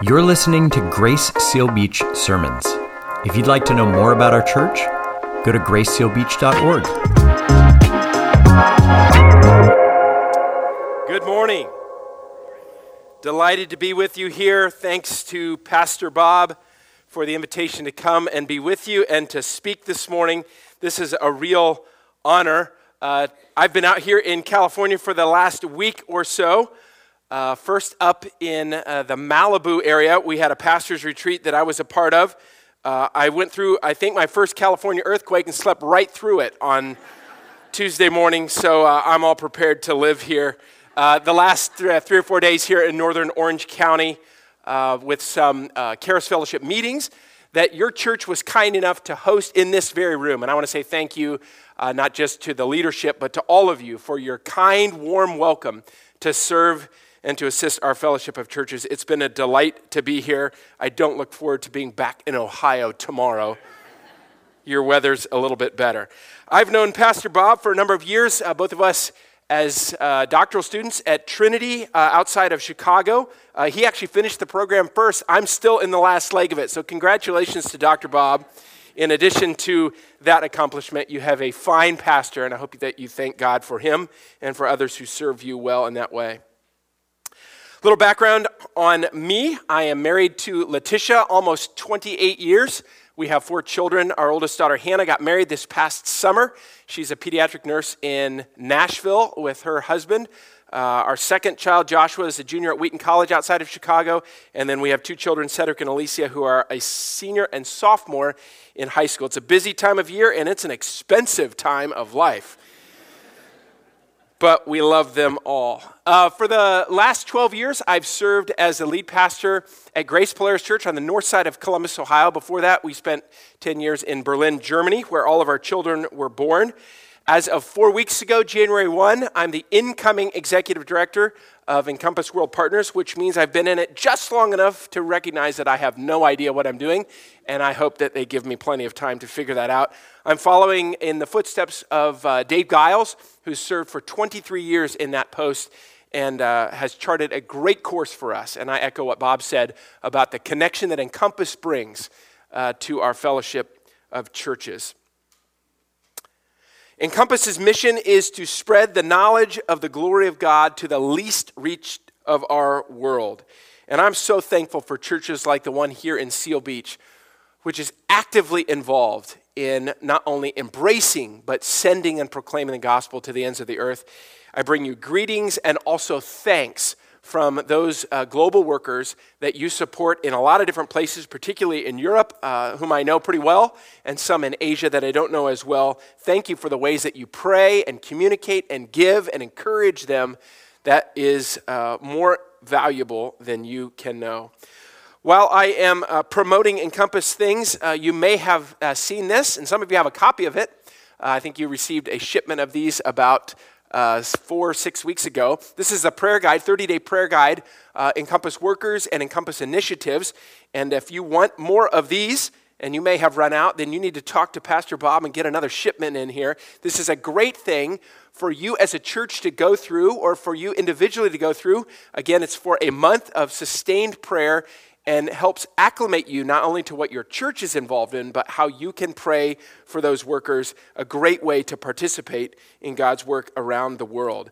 You're listening to Grace Seal Beach Sermons. If you'd like to know more about our church, go to gracesealbeach.org. Good morning. Delighted to be with you here. Thanks to Pastor Bob for the invitation to come and be with you and to speak this morning. This is a real honor. Uh, I've been out here in California for the last week or so. Uh, first, up in uh, the Malibu area, we had a pastor's retreat that I was a part of. Uh, I went through, I think, my first California earthquake and slept right through it on Tuesday morning, so uh, I'm all prepared to live here. Uh, the last th- three or four days here in northern Orange County uh, with some uh, Charis Fellowship meetings that your church was kind enough to host in this very room. And I want to say thank you, uh, not just to the leadership, but to all of you for your kind, warm welcome to serve and to assist our fellowship of churches. It's been a delight to be here. I don't look forward to being back in Ohio tomorrow. Your weather's a little bit better. I've known Pastor Bob for a number of years, uh, both of us as uh, doctoral students at Trinity uh, outside of Chicago. Uh, he actually finished the program first. I'm still in the last leg of it. So, congratulations to Dr. Bob. In addition to that accomplishment, you have a fine pastor, and I hope that you thank God for him and for others who serve you well in that way. Little background on me I am married to Letitia almost 28 years. We have four children. Our oldest daughter, Hannah, got married this past summer. She's a pediatric nurse in Nashville with her husband. Uh, our second child, Joshua, is a junior at Wheaton College outside of Chicago. And then we have two children, Cedric and Alicia, who are a senior and sophomore in high school. It's a busy time of year and it's an expensive time of life but we love them all. Uh, for the last 12 years, I've served as the lead pastor at Grace Polaris Church on the north side of Columbus, Ohio. Before that, we spent 10 years in Berlin, Germany, where all of our children were born. As of four weeks ago, January 1, I'm the incoming executive director of Encompass World Partners, which means I've been in it just long enough to recognize that I have no idea what I'm doing, and I hope that they give me plenty of time to figure that out. I'm following in the footsteps of uh, Dave Guiles, who's served for 23 years in that post and uh, has charted a great course for us. And I echo what Bob said about the connection that Encompass brings uh, to our fellowship of churches. Encompass's mission is to spread the knowledge of the glory of God to the least reached of our world. And I'm so thankful for churches like the one here in Seal Beach, which is actively involved in not only embracing, but sending and proclaiming the gospel to the ends of the earth. I bring you greetings and also thanks from those uh, global workers that you support in a lot of different places, particularly in Europe, uh, whom I know pretty well, and some in Asia that I don't know as well. Thank you for the ways that you pray and communicate and give and encourage them. That is uh, more valuable than you can know. While I am uh, promoting Encompass Things, uh, you may have uh, seen this, and some of you have a copy of it. I think you received a shipment of these about uh, four, six weeks ago. This is a prayer guide, 30 day prayer guide, uh, Encompass Workers and Encompass Initiatives. And if you want more of these, and you may have run out, then you need to talk to Pastor Bob and get another shipment in here. This is a great thing for you as a church to go through or for you individually to go through. Again, it's for a month of sustained prayer and helps acclimate you not only to what your church is involved in, but how you can pray for those workers, a great way to participate in God's work around the world.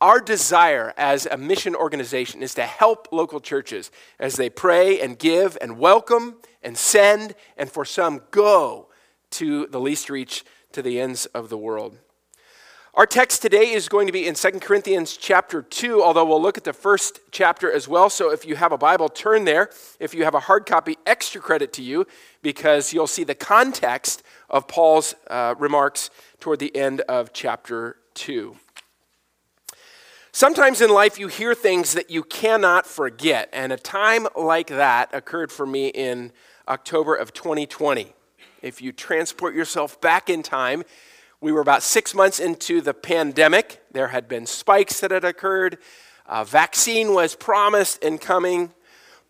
Our desire as a mission organization is to help local churches as they pray and give and welcome and send, and for some, go to the least reach to the ends of the world. Our text today is going to be in 2 Corinthians chapter 2, although we'll look at the first chapter as well. So if you have a Bible, turn there. If you have a hard copy, extra credit to you because you'll see the context of Paul's uh, remarks toward the end of chapter 2. Sometimes in life you hear things that you cannot forget, and a time like that occurred for me in October of 2020. If you transport yourself back in time, we were about six months into the pandemic. There had been spikes that had occurred. A vaccine was promised and coming.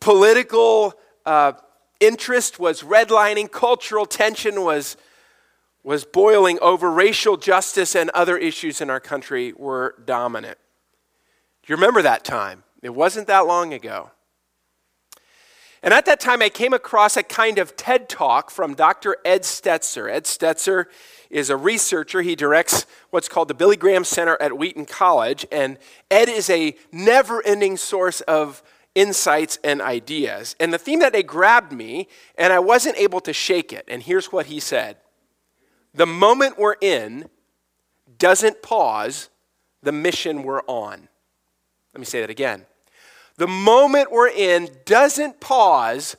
Political uh, interest was redlining. Cultural tension was, was boiling over. Racial justice and other issues in our country were dominant. Do you remember that time? It wasn't that long ago. And at that time, I came across a kind of TED talk from Dr. Ed Stetzer. Ed Stetzer is a researcher. He directs what's called the Billy Graham Center at Wheaton College. And Ed is a never ending source of insights and ideas. And the theme that they grabbed me, and I wasn't able to shake it. And here's what he said The moment we're in doesn't pause the mission we're on. Let me say that again. The moment we're in doesn't pause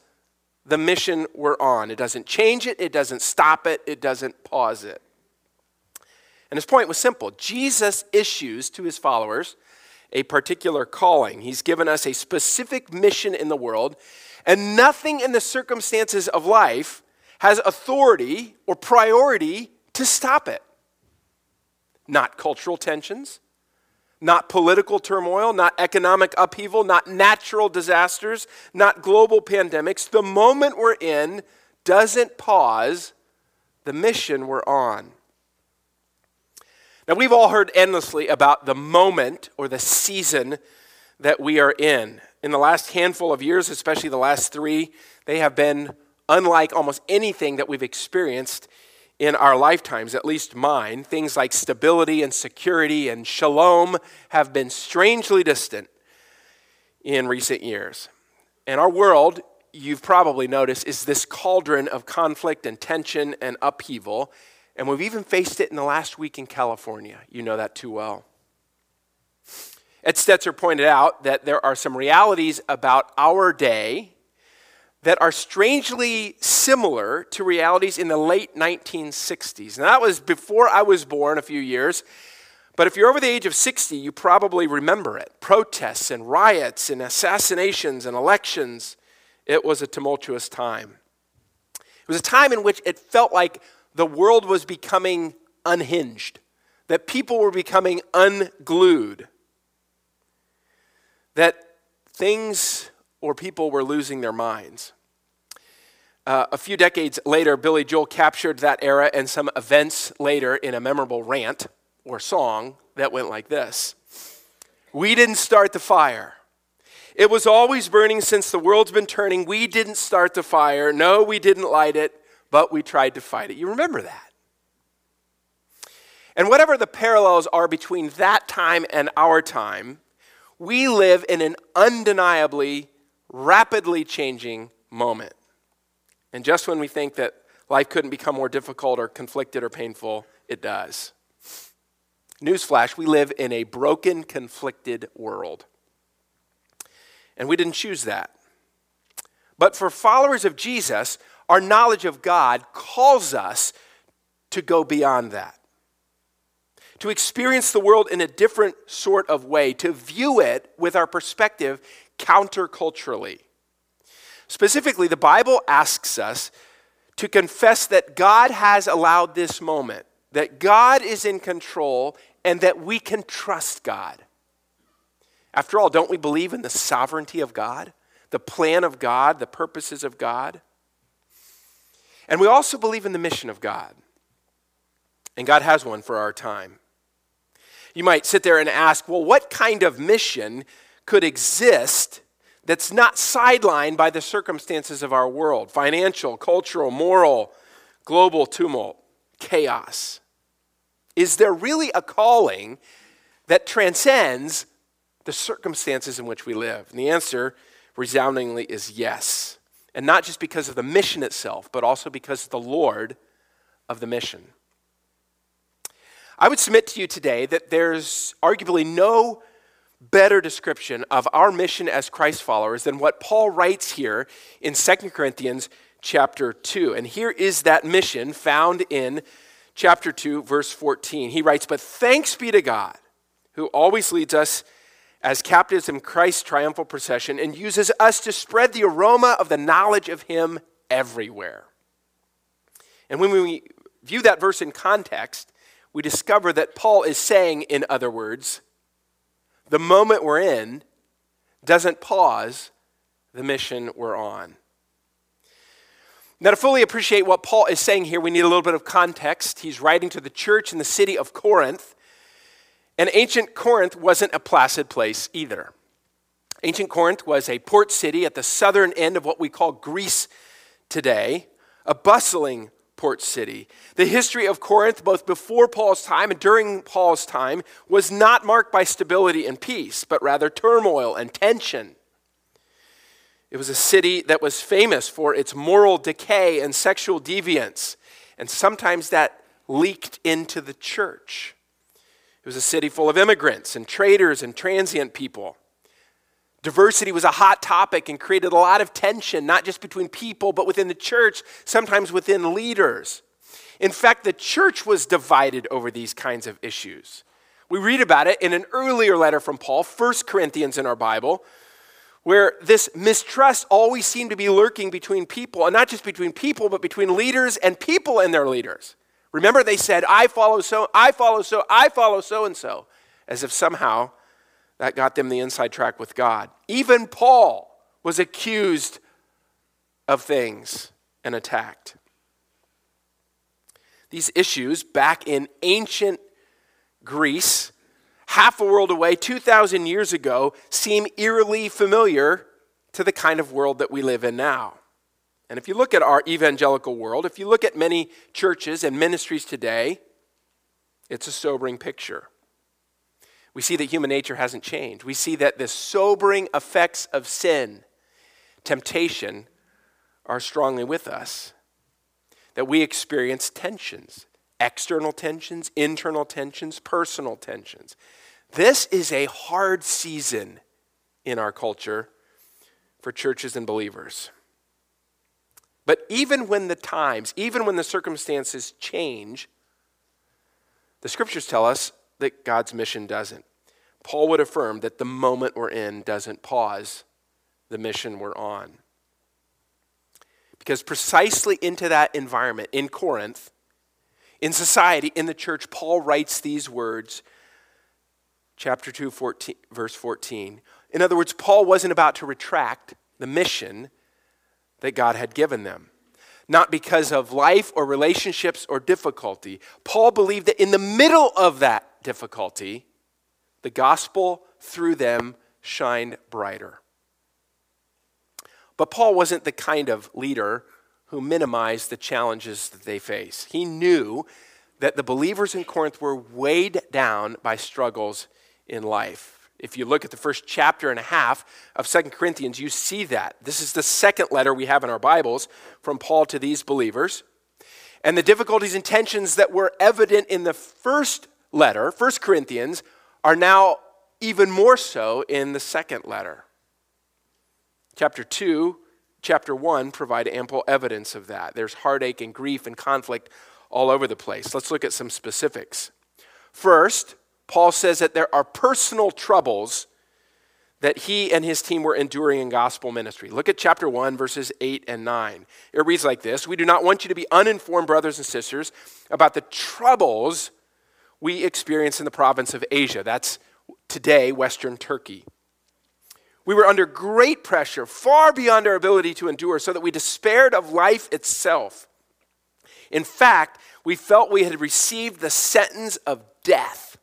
the mission we're on. It doesn't change it, it doesn't stop it, it doesn't pause it. And his point was simple Jesus issues to his followers a particular calling. He's given us a specific mission in the world, and nothing in the circumstances of life has authority or priority to stop it. Not cultural tensions, not political turmoil, not economic upheaval, not natural disasters, not global pandemics. The moment we're in doesn't pause the mission we're on. Now, we've all heard endlessly about the moment or the season that we are in. In the last handful of years, especially the last three, they have been unlike almost anything that we've experienced in our lifetimes, at least mine, things like stability and security and shalom have been strangely distant in recent years. And our world, you've probably noticed, is this cauldron of conflict and tension and upheaval. And we've even faced it in the last week in California. You know that too well. Ed Stetzer pointed out that there are some realities about our day that are strangely similar to realities in the late 1960s. Now, that was before I was born a few years. But if you're over the age of 60, you probably remember it protests and riots and assassinations and elections. It was a tumultuous time. It was a time in which it felt like the world was becoming unhinged, that people were becoming unglued, that things or people were losing their minds. Uh, a few decades later, Billy Joel captured that era and some events later in a memorable rant or song that went like this We didn't start the fire. It was always burning since the world's been turning. We didn't start the fire. No, we didn't light it, but we tried to fight it. You remember that. And whatever the parallels are between that time and our time, we live in an undeniably rapidly changing moment. And just when we think that life couldn't become more difficult or conflicted or painful, it does. Newsflash, we live in a broken, conflicted world. And we didn't choose that. But for followers of Jesus, our knowledge of God calls us to go beyond that. To experience the world in a different sort of way, to view it with our perspective counterculturally. Specifically, the Bible asks us to confess that God has allowed this moment, that God is in control, and that we can trust God. After all, don't we believe in the sovereignty of God, the plan of God, the purposes of God? And we also believe in the mission of God. And God has one for our time. You might sit there and ask, well, what kind of mission could exist that's not sidelined by the circumstances of our world financial, cultural, moral, global tumult, chaos? Is there really a calling that transcends the circumstances in which we live? And the answer, resoundingly, is yes. And not just because of the mission itself, but also because the Lord of the mission. I would submit to you today that there's arguably no better description of our mission as Christ followers than what Paul writes here in 2 Corinthians chapter 2. And here is that mission found in chapter 2, verse 14. He writes, But thanks be to God, who always leads us as captives in Christ's triumphal procession and uses us to spread the aroma of the knowledge of Him everywhere. And when we view that verse in context, we discover that Paul is saying, in other words, the moment we're in doesn't pause the mission we're on. Now, to fully appreciate what Paul is saying here, we need a little bit of context. He's writing to the church in the city of Corinth, and ancient Corinth wasn't a placid place either. Ancient Corinth was a port city at the southern end of what we call Greece today, a bustling port city. The history of Corinth, both before Paul's time and during Paul's time, was not marked by stability and peace, but rather turmoil and tension. It was a city that was famous for its moral decay and sexual deviance, and sometimes that leaked into the church. It was a city full of immigrants and traders and transient people. Diversity was a hot topic and created a lot of tension, not just between people, but within the church, sometimes within leaders. In fact, the church was divided over these kinds of issues. We read about it in an earlier letter from Paul, 1 Corinthians in our Bible, where this mistrust always seemed to be lurking between people, and not just between people, but between leaders and people and their leaders. Remember, they said, I follow so, I follow so, I follow so and so, as if somehow that got them the inside track with God. Even Paul was accused of things and attacked. These issues back in ancient Greece, half a world away, 2,000 years ago, seem eerily familiar to the kind of world that we live in now. And if you look at our evangelical world, if you look at many churches and ministries today, it's a sobering picture we see that human nature hasn't changed. We see that the sobering effects of sin, temptation, are strongly with us. That we experience tensions, external tensions, internal tensions, personal tensions. This is a hard season in our culture for churches and believers. But even when the times, even when the circumstances change, the scriptures tell us that God's mission doesn't. Paul would affirm that the moment we're in doesn't pause the mission we're on. Because precisely into that environment in Corinth, in society, in the church, Paul writes these words, chapter 2, 14, verse 14. In other words, Paul wasn't about to retract the mission that God had given them not because of life or relationships or difficulty. Paul believed that in the middle of that difficulty, the gospel through them shined brighter. But Paul wasn't the kind of leader who minimized the challenges that they face. He knew that the believers in Corinth were weighed down by struggles in life. If you look at the first chapter and a half of Second Corinthians, you see that. This is the second letter we have in our Bibles from Paul to these believers. And the difficulties and tensions that were evident in the first letter, First Corinthians, are now even more so in the second letter. Chapter 2, chapter 1 provide ample evidence of that. There's heartache and grief and conflict all over the place. Let's look at some specifics. First, Paul says that there are personal troubles that he and his team were enduring in gospel ministry. Look at chapter 1, verses 8 and 9. It reads like this We do not want you to be uninformed, brothers and sisters, about the troubles we experience in the province of Asia. That's today, Western Turkey. We were under great pressure, far beyond our ability to endure, so that we despaired of life itself. In fact, we felt we had received the sentence of death.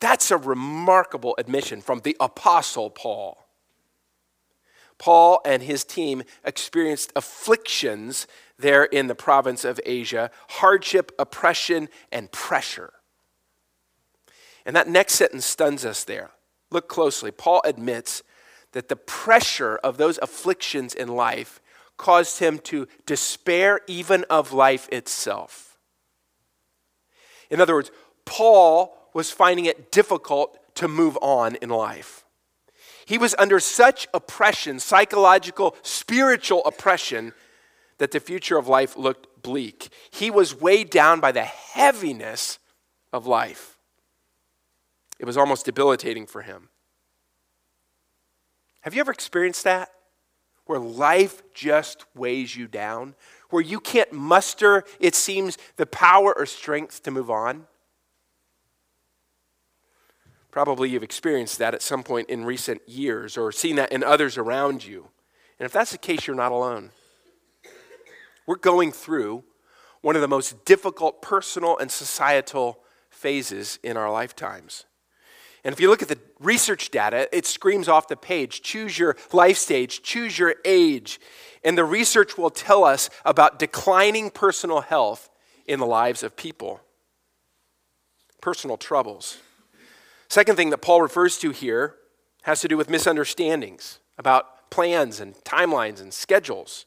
That's a remarkable admission from the Apostle Paul. Paul and his team experienced afflictions there in the province of Asia hardship, oppression, and pressure. And that next sentence stuns us there. Look closely. Paul admits that the pressure of those afflictions in life caused him to despair even of life itself. In other words, Paul was finding it difficult to move on in life. He was under such oppression, psychological, spiritual oppression, that the future of life looked bleak. He was weighed down by the heaviness of life. It was almost debilitating for him. Have you ever experienced that? Where life just weighs you down? Where you can't muster, it seems, the power or strength to move on? Probably you've experienced that at some point in recent years or seen that in others around you. And if that's the case, you're not alone. We're going through one of the most difficult personal and societal phases in our lifetimes. And if you look at the research data, it screams off the page choose your life stage, choose your age. And the research will tell us about declining personal health in the lives of people, personal troubles. Second thing that Paul refers to here has to do with misunderstandings about plans and timelines and schedules.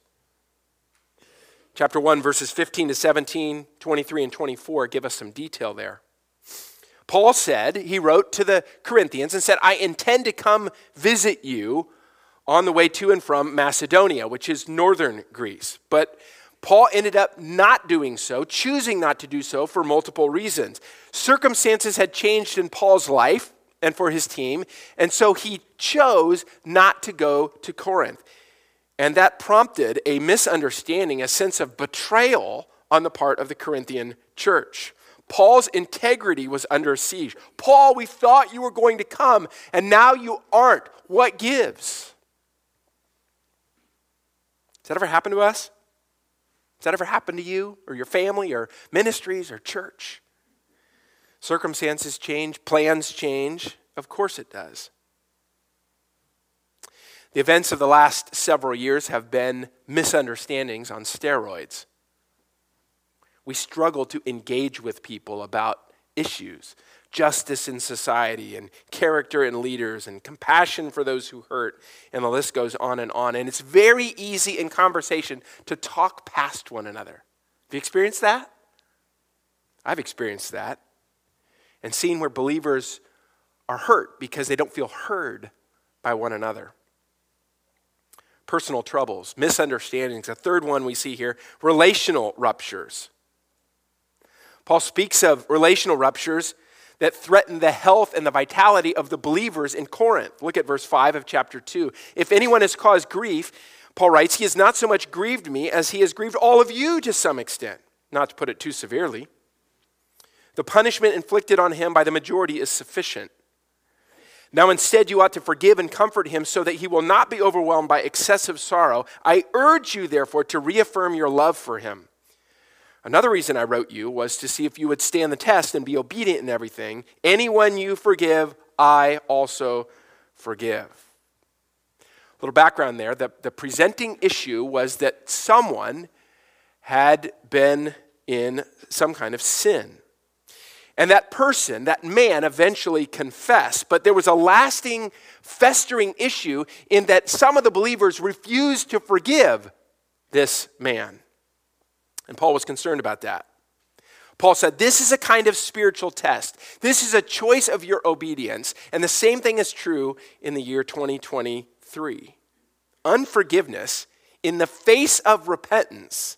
Chapter 1, verses 15 to 17, 23, and 24 give us some detail there. Paul said, he wrote to the Corinthians and said, I intend to come visit you on the way to and from Macedonia, which is northern Greece. But Paul ended up not doing so, choosing not to do so for multiple reasons. Circumstances had changed in Paul's life and for his team, and so he chose not to go to Corinth. And that prompted a misunderstanding, a sense of betrayal on the part of the Corinthian church. Paul's integrity was under siege. Paul, we thought you were going to come, and now you aren't. What gives? Has that ever happened to us? Has that ever happened to you or your family or ministries or church? Circumstances change, plans change. Of course it does. The events of the last several years have been misunderstandings on steroids. We struggle to engage with people about issues justice in society and character in leaders and compassion for those who hurt and the list goes on and on. And it's very easy in conversation to talk past one another. Have you experienced that? I've experienced that. And seen where believers are hurt because they don't feel heard by one another personal troubles misunderstandings a third one we see here relational ruptures Paul speaks of relational ruptures that threaten the health and the vitality of the believers in Corinth. Look at verse 5 of chapter 2. If anyone has caused grief, Paul writes, he has not so much grieved me as he has grieved all of you to some extent, not to put it too severely. The punishment inflicted on him by the majority is sufficient. Now, instead, you ought to forgive and comfort him so that he will not be overwhelmed by excessive sorrow. I urge you, therefore, to reaffirm your love for him. Another reason I wrote you was to see if you would stand the test and be obedient in everything. Anyone you forgive, I also forgive. A little background there the, the presenting issue was that someone had been in some kind of sin. And that person, that man, eventually confessed. But there was a lasting, festering issue in that some of the believers refused to forgive this man. And Paul was concerned about that. Paul said, This is a kind of spiritual test. This is a choice of your obedience. And the same thing is true in the year 2023. Unforgiveness in the face of repentance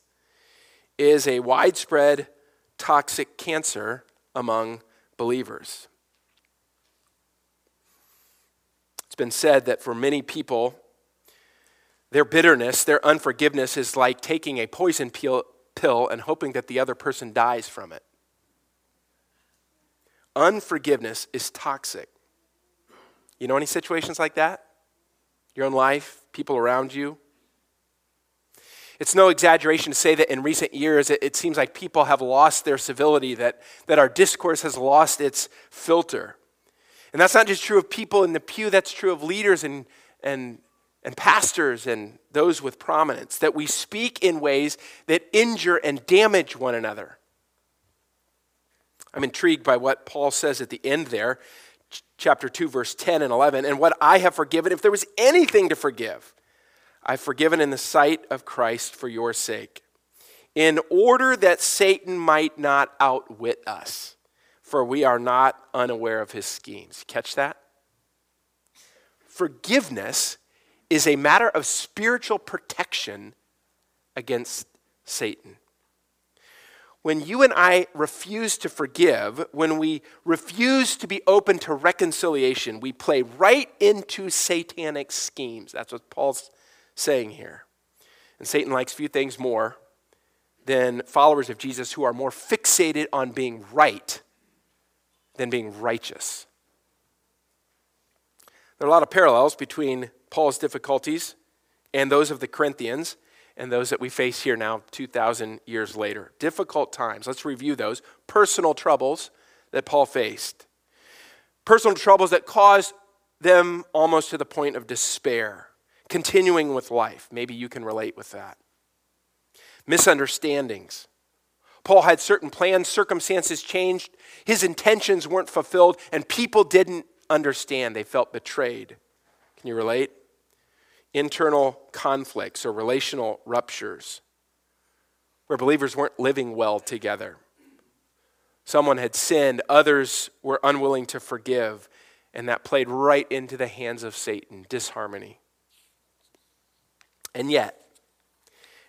is a widespread toxic cancer among believers. It's been said that for many people, their bitterness, their unforgiveness is like taking a poison pill, pill and hoping that the other person dies from it. Unforgiveness is toxic. You know any situations like that? Your own life, people around you? It's no exaggeration to say that in recent years, it, it, seems like people have lost their civility, that, that our discourse has lost its filter. And that's not just true of people in the pew, that's true of leaders and, and and pastors and those with prominence, that we speak in ways that injure and damage one another. I'm intrigued by what Paul says at the end there, chapter 2, verse 10 and 11. And what I have forgiven, if there was anything to forgive, I've forgiven in the sight of Christ for your sake, in order that Satan might not outwit us, for we are not unaware of his schemes. Catch that? Forgiveness is a matter of spiritual protection against Satan. When you and I refuse to forgive, when we refuse to be open to reconciliation, we play right into satanic schemes. That's what Paul's saying here. And Satan likes few things more than followers of Jesus who are more fixated on being right than being righteous. There are a lot of parallels between Paul's difficulties and those of the Corinthians and those that we face here now 2,000 years later. Difficult times. Let's review those. Personal troubles that Paul faced. personal troubles that caused them almost to the point of despair, continuing with life. Maybe you can relate with that. Misunderstandings. Paul had certain plans, circumstances changed, his intentions weren't fulfilled, and people didn't understand. They felt betrayed. Can you relate? Internal conflicts or relational ruptures where believers weren't living well together. Someone had sinned, others were unwilling to forgive, and that played right into the hands of Satan disharmony. And yet,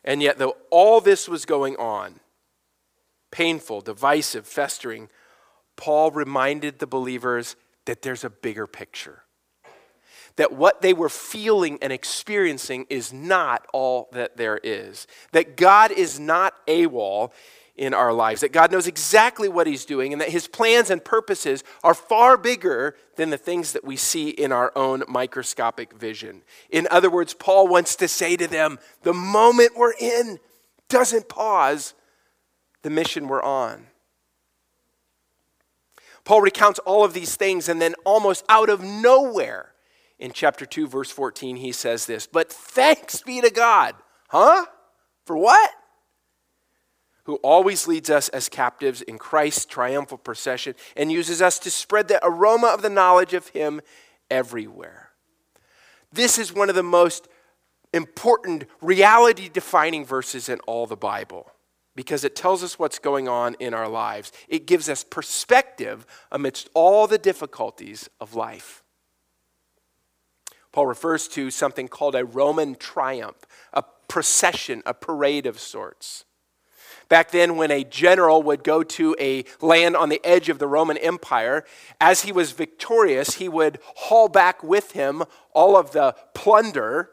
and yet, though all this was going on, painful, divisive, festering, Paul reminded the believers that there's a bigger picture. That what they were feeling and experiencing is not all that there is. That God is not AWOL in our lives. That God knows exactly what He's doing and that His plans and purposes are far bigger than the things that we see in our own microscopic vision. In other words, Paul wants to say to them the moment we're in doesn't pause the mission we're on. Paul recounts all of these things, and then almost out of nowhere, in chapter 2, verse 14, he says this But thanks be to God. Huh? For what? Who always leads us as captives in Christ's triumphal procession and uses us to spread the aroma of the knowledge of Him everywhere. This is one of the most important reality defining verses in all the Bible because it tells us what's going on in our lives. It gives us perspective amidst all the difficulties of life. Paul refers to something called a Roman triumph, a procession, a parade of sorts. Back then, when a general would go to a land on the edge of the Roman Empire, as he was victorious, he would haul back with him all of the plunder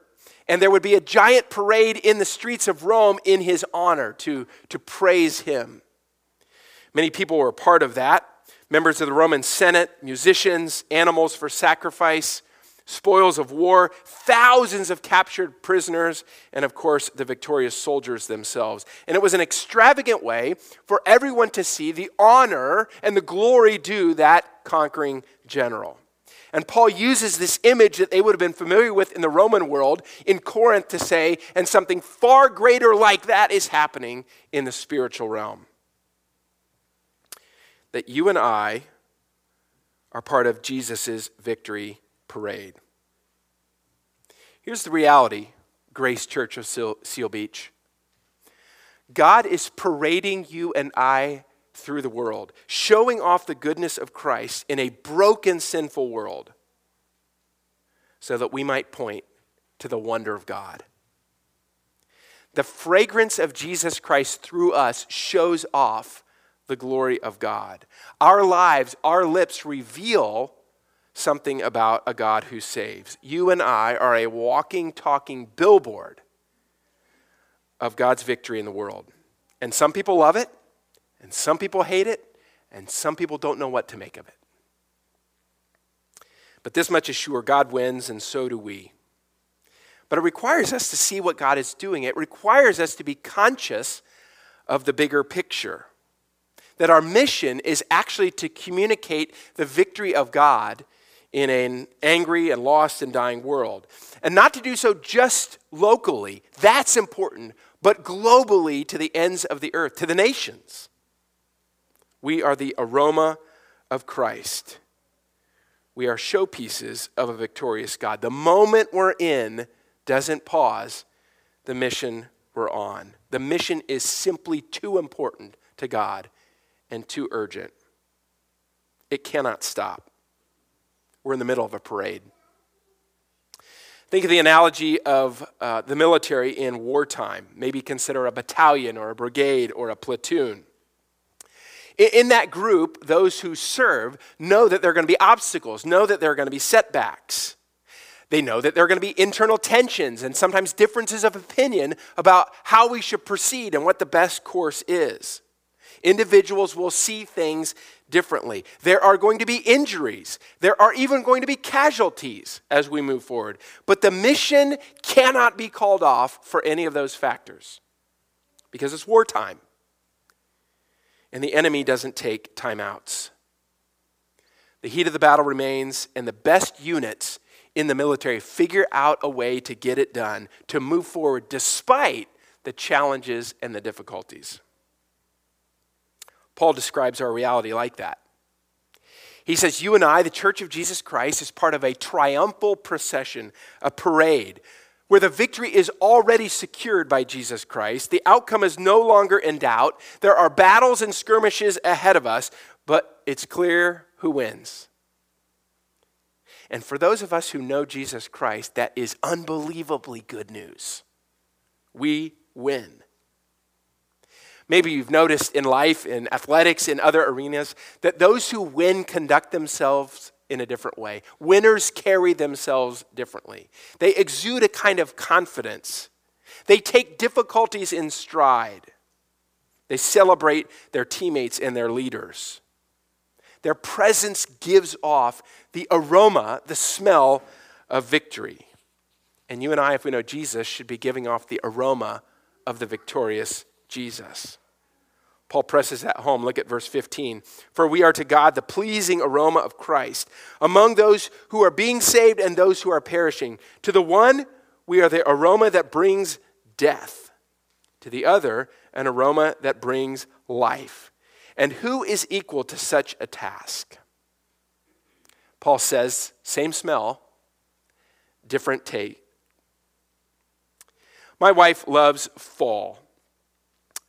and there would be a giant parade in the streets of Rome in his honor to, to praise him. Many people were part of that members of the Roman Senate, musicians, animals for sacrifice, spoils of war, thousands of captured prisoners, and of course, the victorious soldiers themselves. And it was an extravagant way for everyone to see the honor and the glory due that conquering general. And Paul uses this image that they would have been familiar with in the Roman world in Corinth to say, and something far greater like that is happening in the spiritual realm. That you and I are part of Jesus' victory parade. Here's the reality, Grace Church of Seal Beach God is parading you and I through the world, showing off the goodness of Christ in a broken, sinful world, so that we might point to the wonder of God. The fragrance of Jesus Christ through us shows off the glory of God. Our lives, our lips reveal something about a God who saves. You and I are a walking, talking billboard of God's victory in the world. And some people love it, and some people hate it, and some people don't know what to make of it. But this much is sure God wins, and so do we. But it requires us to see what God is doing. It requires us to be conscious of the bigger picture. That our mission is actually to communicate the victory of God in an angry and lost and dying world. And not to do so just locally, that's important, but globally to the ends of the earth, to the nations. We are the aroma of Christ. We are showpieces of a victorious God. The moment we're in doesn't pause the mission we're on. The mission is simply too important to God and too urgent. It cannot stop. We're in the middle of a parade. Think of the analogy of uh, the military in wartime. Maybe consider a battalion or a brigade or a platoon. In that group, those who serve know that there are going to be obstacles, know that there are going to be setbacks. They know that there are going to be internal tensions and sometimes differences of opinion about how we should proceed and what the best course is. Individuals will see things differently. There are going to be injuries. There are even going to be casualties as we move forward. But the mission cannot be called off for any of those factors because it's wartime and the enemy doesn't take timeouts. The heat of the battle remains, and the best units in the military figure out a way to get it done, to move forward despite the challenges and the difficulties. Paul describes our reality like that. He says, You and I, the Church of Jesus Christ, is part of a triumphal procession, a parade, where the victory is already secured by Jesus Christ. The outcome is no longer in doubt. There are battles and skirmishes ahead of us, but it's clear who wins. And for those of us who know Jesus Christ, that is unbelievably good news. We win. Maybe you've noticed in life, in athletics, in other arenas, that those who win conduct themselves in a different way. Winners carry themselves differently. They exude a kind of confidence. They take difficulties in stride. They celebrate their teammates and their leaders. Their presence gives off the aroma, the smell of victory. And you and I, if we know Jesus, should be giving off the aroma of the victorious Jesus. Paul presses that home. Look at verse 15. For we are to God the pleasing aroma of Christ among those who are being saved and those who are perishing. To the one, we are the aroma that brings death. To the other, an aroma that brings life. And who is equal to such a task? Paul says, same smell, different taste. My wife loves fall,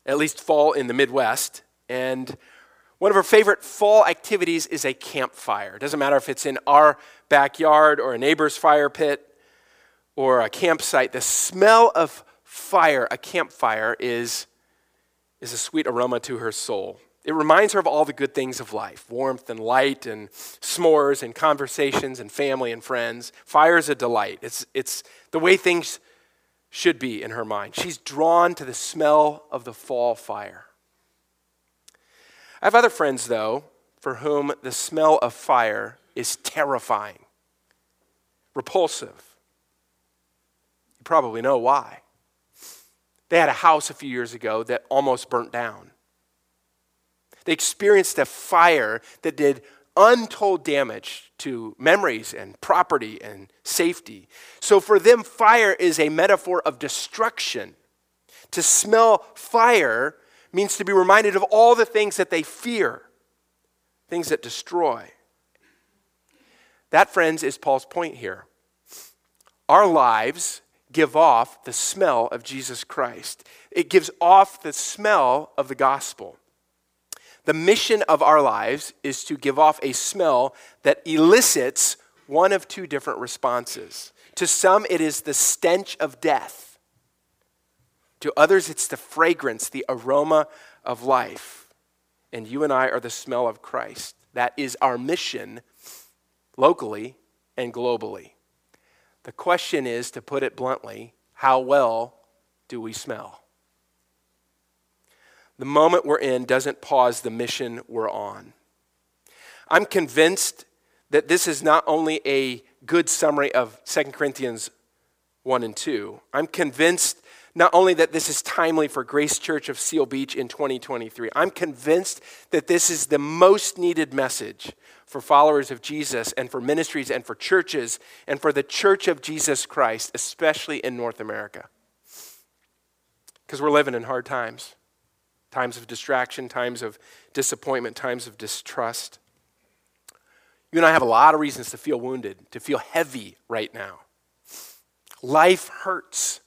at least fall in the Midwest. And one of her favorite fall activities is a campfire. It doesn't matter if it's in our backyard or a neighbor's fire pit or a campsite. The smell of fire, a campfire, is, is a sweet aroma to her soul. It reminds her of all the good things of life warmth and light and s'mores and conversations and family and friends. Fire is a delight. It's, it's the way things should be in her mind. She's drawn to the smell of the fall fire. I have other friends, though, for whom the smell of fire is terrifying, repulsive. You probably know why. They had a house a few years ago that almost burnt down. They experienced a fire that did untold damage to memories and property and safety. So for them, fire is a metaphor of destruction. To smell fire means to be reminded of all the things that they fear, things that destroy. That, friends, is Paul's point here. Our lives give off the smell of Jesus Christ, it gives off the smell of the gospel. The mission of our lives is to give off a smell that elicits one of two different responses. To some, it is the stench of death. To others, it's the fragrance, the aroma of life. And you and I are the smell of Christ. That is our mission locally and globally. The question is, to put it bluntly, how well do we smell? The moment we're in doesn't pause the mission we're on. I'm convinced that this is not only a good summary of 2 Corinthians 1 and 2. I'm convinced not only that this is timely for Grace Church of Seal Beach in 2023, I'm convinced that this is the most needed message for followers of Jesus and for ministries and for churches and for the church of Jesus Christ, especially in North America. Because we're living in hard times times of distraction, times of disappointment, times of distrust. You and I have a lot of reasons to feel wounded, to feel heavy right now. Life hurts,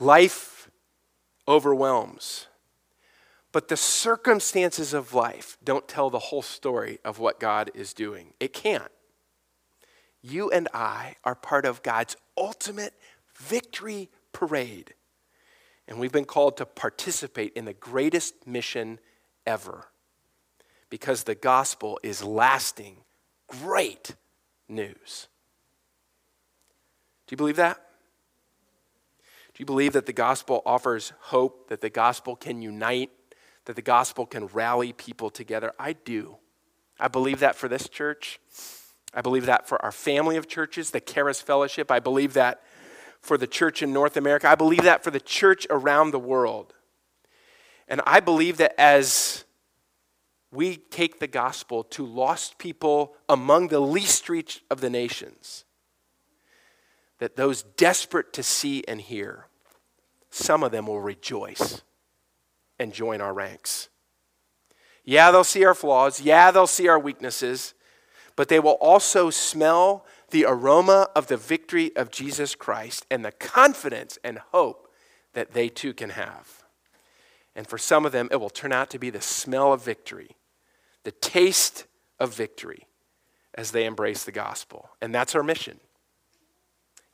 life overwhelms. But the circumstances of life don't tell the whole story of what God is doing. It can't. You and I are part of God's ultimate victory parade. And we've been called to participate in the greatest mission ever because the gospel is lasting, great news. Do you believe that? Do you believe that the gospel offers hope, that the gospel can unite, that the gospel can rally people together? I do. I believe that for this church. I believe that for our family of churches, the Charis Fellowship. I believe that for the church in North America. I believe that for the church around the world. And I believe that as we take the gospel to lost people among the least reached of the nations, that those desperate to see and hear, some of them will rejoice and join our ranks. Yeah, they'll see our flaws. Yeah, they'll see our weaknesses. But they will also smell the aroma of the victory of Jesus Christ and the confidence and hope that they too can have. And for some of them, it will turn out to be the smell of victory, the taste of victory as they embrace the gospel. And that's our mission,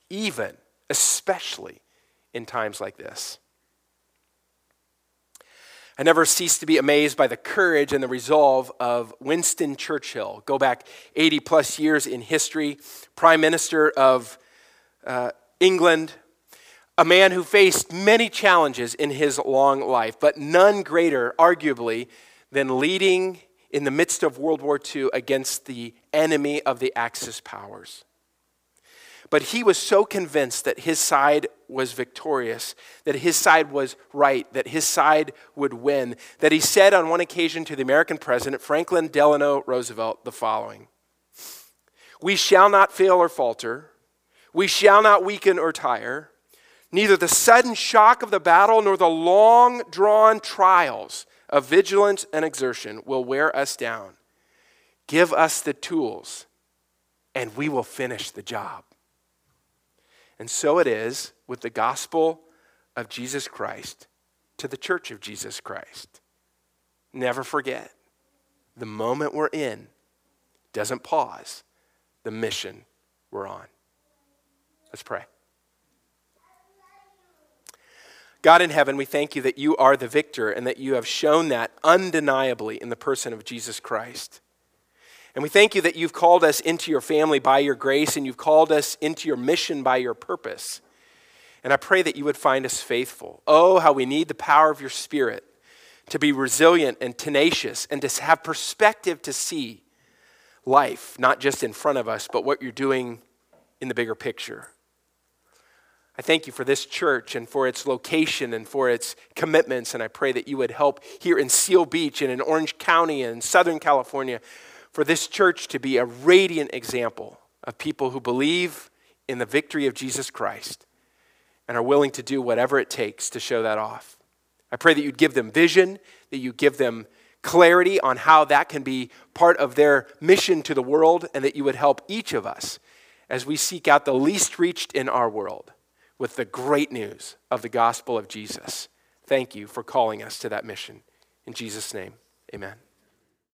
even, especially in times like this. I never cease to be amazed by the courage and the resolve of Winston Churchill. Go back 80 plus years in history, Prime Minister of uh, England, a man who faced many challenges in his long life, but none greater, arguably, than leading in the midst of World War II against the enemy of the Axis powers. But he was so convinced that his side was victorious, that his side was right, that his side would win, that he said on one occasion to the American president, Franklin Delano Roosevelt, the following We shall not fail or falter, we shall not weaken or tire. Neither the sudden shock of the battle nor the long drawn trials of vigilance and exertion will wear us down. Give us the tools, and we will finish the job. And so it is with the gospel of Jesus Christ to the church of Jesus Christ. Never forget, the moment we're in doesn't pause the mission we're on. Let's pray. God in heaven, we thank you that you are the victor and that you have shown that undeniably in the person of Jesus Christ. And we thank you that you've called us into your family by your grace and you've called us into your mission by your purpose. And I pray that you would find us faithful. Oh, how we need the power of your Spirit to be resilient and tenacious and to have perspective to see life, not just in front of us, but what you're doing in the bigger picture. I thank you for this church and for its location and for its commitments. And I pray that you would help here in Seal Beach and in Orange County and Southern California for this church to be a radiant example of people who believe in the victory of Jesus Christ and are willing to do whatever it takes to show that off. I pray that you'd give them vision, that you give them clarity on how that can be part of their mission to the world, and that you would help each of us as we seek out the least reached in our world with the great news of the gospel of Jesus. Thank you for calling us to that mission. In Jesus' name, amen.